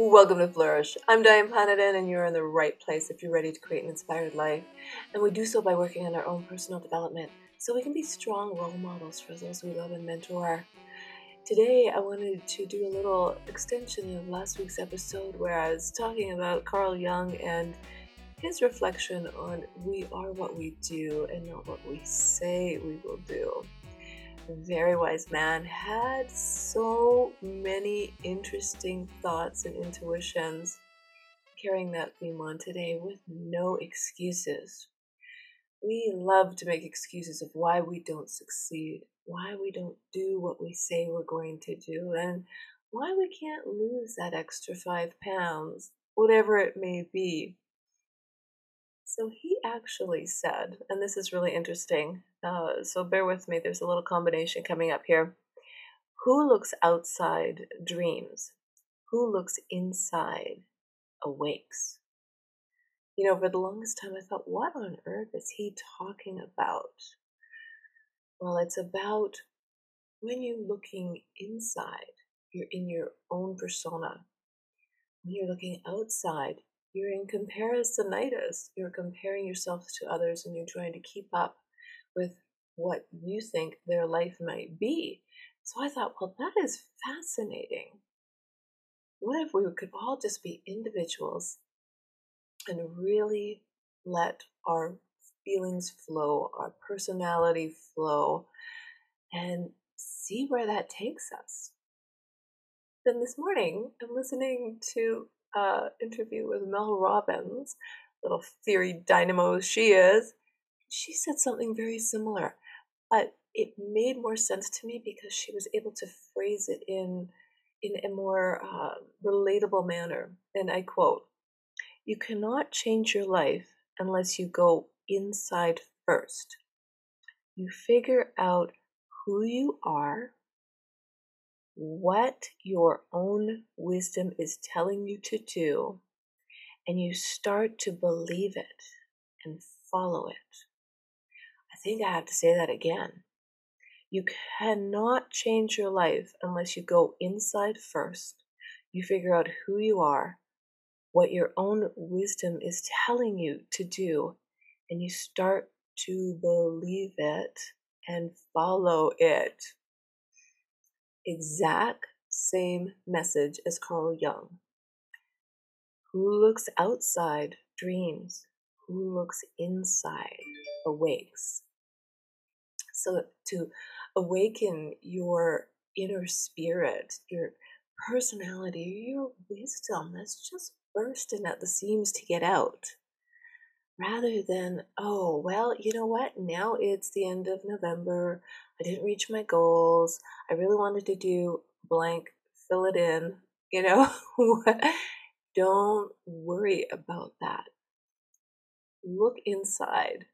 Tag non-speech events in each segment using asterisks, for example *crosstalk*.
Welcome to Flourish. I'm Diane Planetin, and you're in the right place if you're ready to create an inspired life. And we do so by working on our own personal development so we can be strong role models for those we love and mentor. Today, I wanted to do a little extension of last week's episode where I was talking about Carl Jung and his reflection on we are what we do and not what we say we will do very wise man, had so many interesting thoughts and intuitions. Carrying that theme on today with no excuses. We love to make excuses of why we don't succeed, why we don't do what we say we're going to do, and why we can't lose that extra five pounds, whatever it may be. So he actually said, and this is really interesting, uh, so bear with me, there's a little combination coming up here. Who looks outside dreams? Who looks inside awakes? You know, for the longest time, I thought, what on earth is he talking about? Well, it's about when you're looking inside, you're in your own persona. When you're looking outside, you're in comparisonitis. You're comparing yourself to others and you're trying to keep up with what you think their life might be. So I thought, well, that is fascinating. What if we could all just be individuals and really let our feelings flow, our personality flow, and see where that takes us? Then this morning, I'm listening to uh, interview with Mel Robbins, little theory dynamo she is, she said something very similar, but it made more sense to me because she was able to phrase it in in a more uh, relatable manner. And I quote: "You cannot change your life unless you go inside first. You figure out who you are." What your own wisdom is telling you to do, and you start to believe it and follow it. I think I have to say that again. You cannot change your life unless you go inside first. You figure out who you are, what your own wisdom is telling you to do, and you start to believe it and follow it exact same message as Carl Jung. Who looks outside dreams, who looks inside awakes. So, to awaken your inner spirit, your personality, your wisdom that's just bursting at the seams to get out rather than, oh, well, you know what? Now it's the end of November. I didn't reach my goals. I really wanted to do blank, fill it in, you know? *laughs* Don't worry about that. Look inside.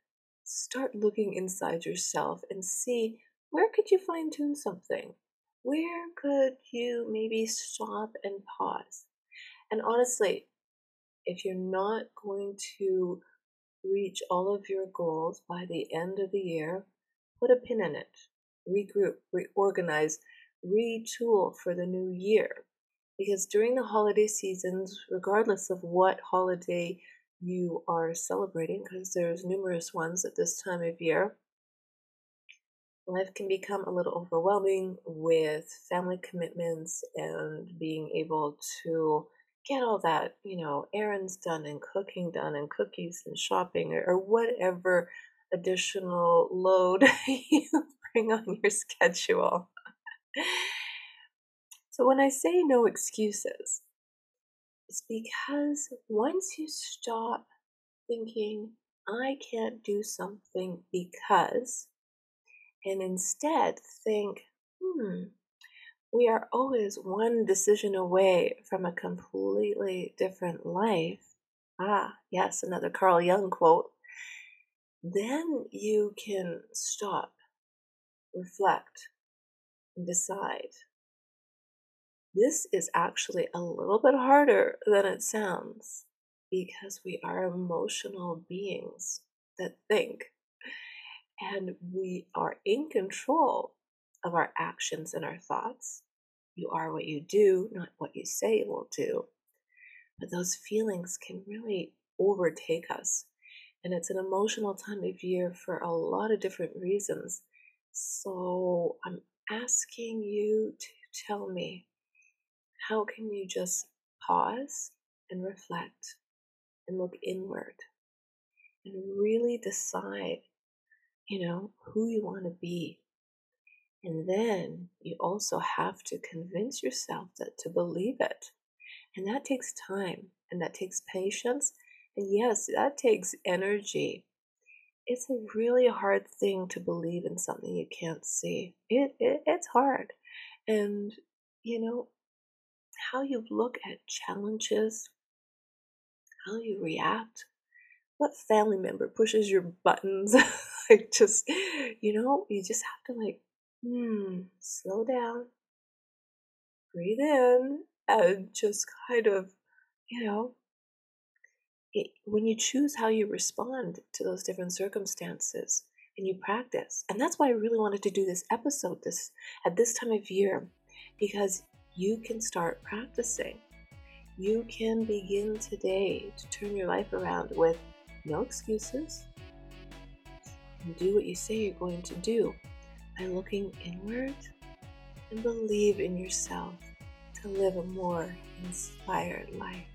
Start looking inside yourself and see where could you fine tune something? Where could you maybe stop and pause? And honestly, if you're not going to reach all of your goals by the end of the year, put a pin in it, regroup, reorganize, retool for the new year. Because during the holiday seasons, regardless of what holiday you are celebrating, because there's numerous ones at this time of year, life can become a little overwhelming with family commitments and being able to get all that, you know, errands done and cooking done and cookies and shopping or, or whatever additional load *laughs* you *laughs* on your schedule. so when I say no excuses, it's because once you stop thinking, I can't do something because, and instead think, hmm, we are always one decision away from a completely different life. Ah, yes, another Carl Jung quote. Then you can stop, reflect, and decide. This is actually a little bit harder than it sounds because we are emotional beings that think and we are in control of our actions and our thoughts. You are what you do, not what you say you will do. but those feelings can really overtake us. And it's an emotional time of year for a lot of different reasons. So I'm asking you to tell me how can you just pause and reflect and look inward and really decide, you know, who you want to be. And then you also have to convince yourself that to believe it. And that takes time and that takes patience. And yes, that takes energy. It's a really hard thing to believe in something you can't see. It, it it's hard. And you know, how you look at challenges, how you react, what family member pushes your buttons, *laughs* like just you know, you just have to like, hmm, slow down, breathe in, and just kind of, you know, it, when you choose how you respond to those different circumstances and you practice and that's why i really wanted to do this episode this at this time of year because you can start practicing. You can begin today to turn your life around with no excuses and do what you say you're going to do by looking inward and believe in yourself to live a more inspired life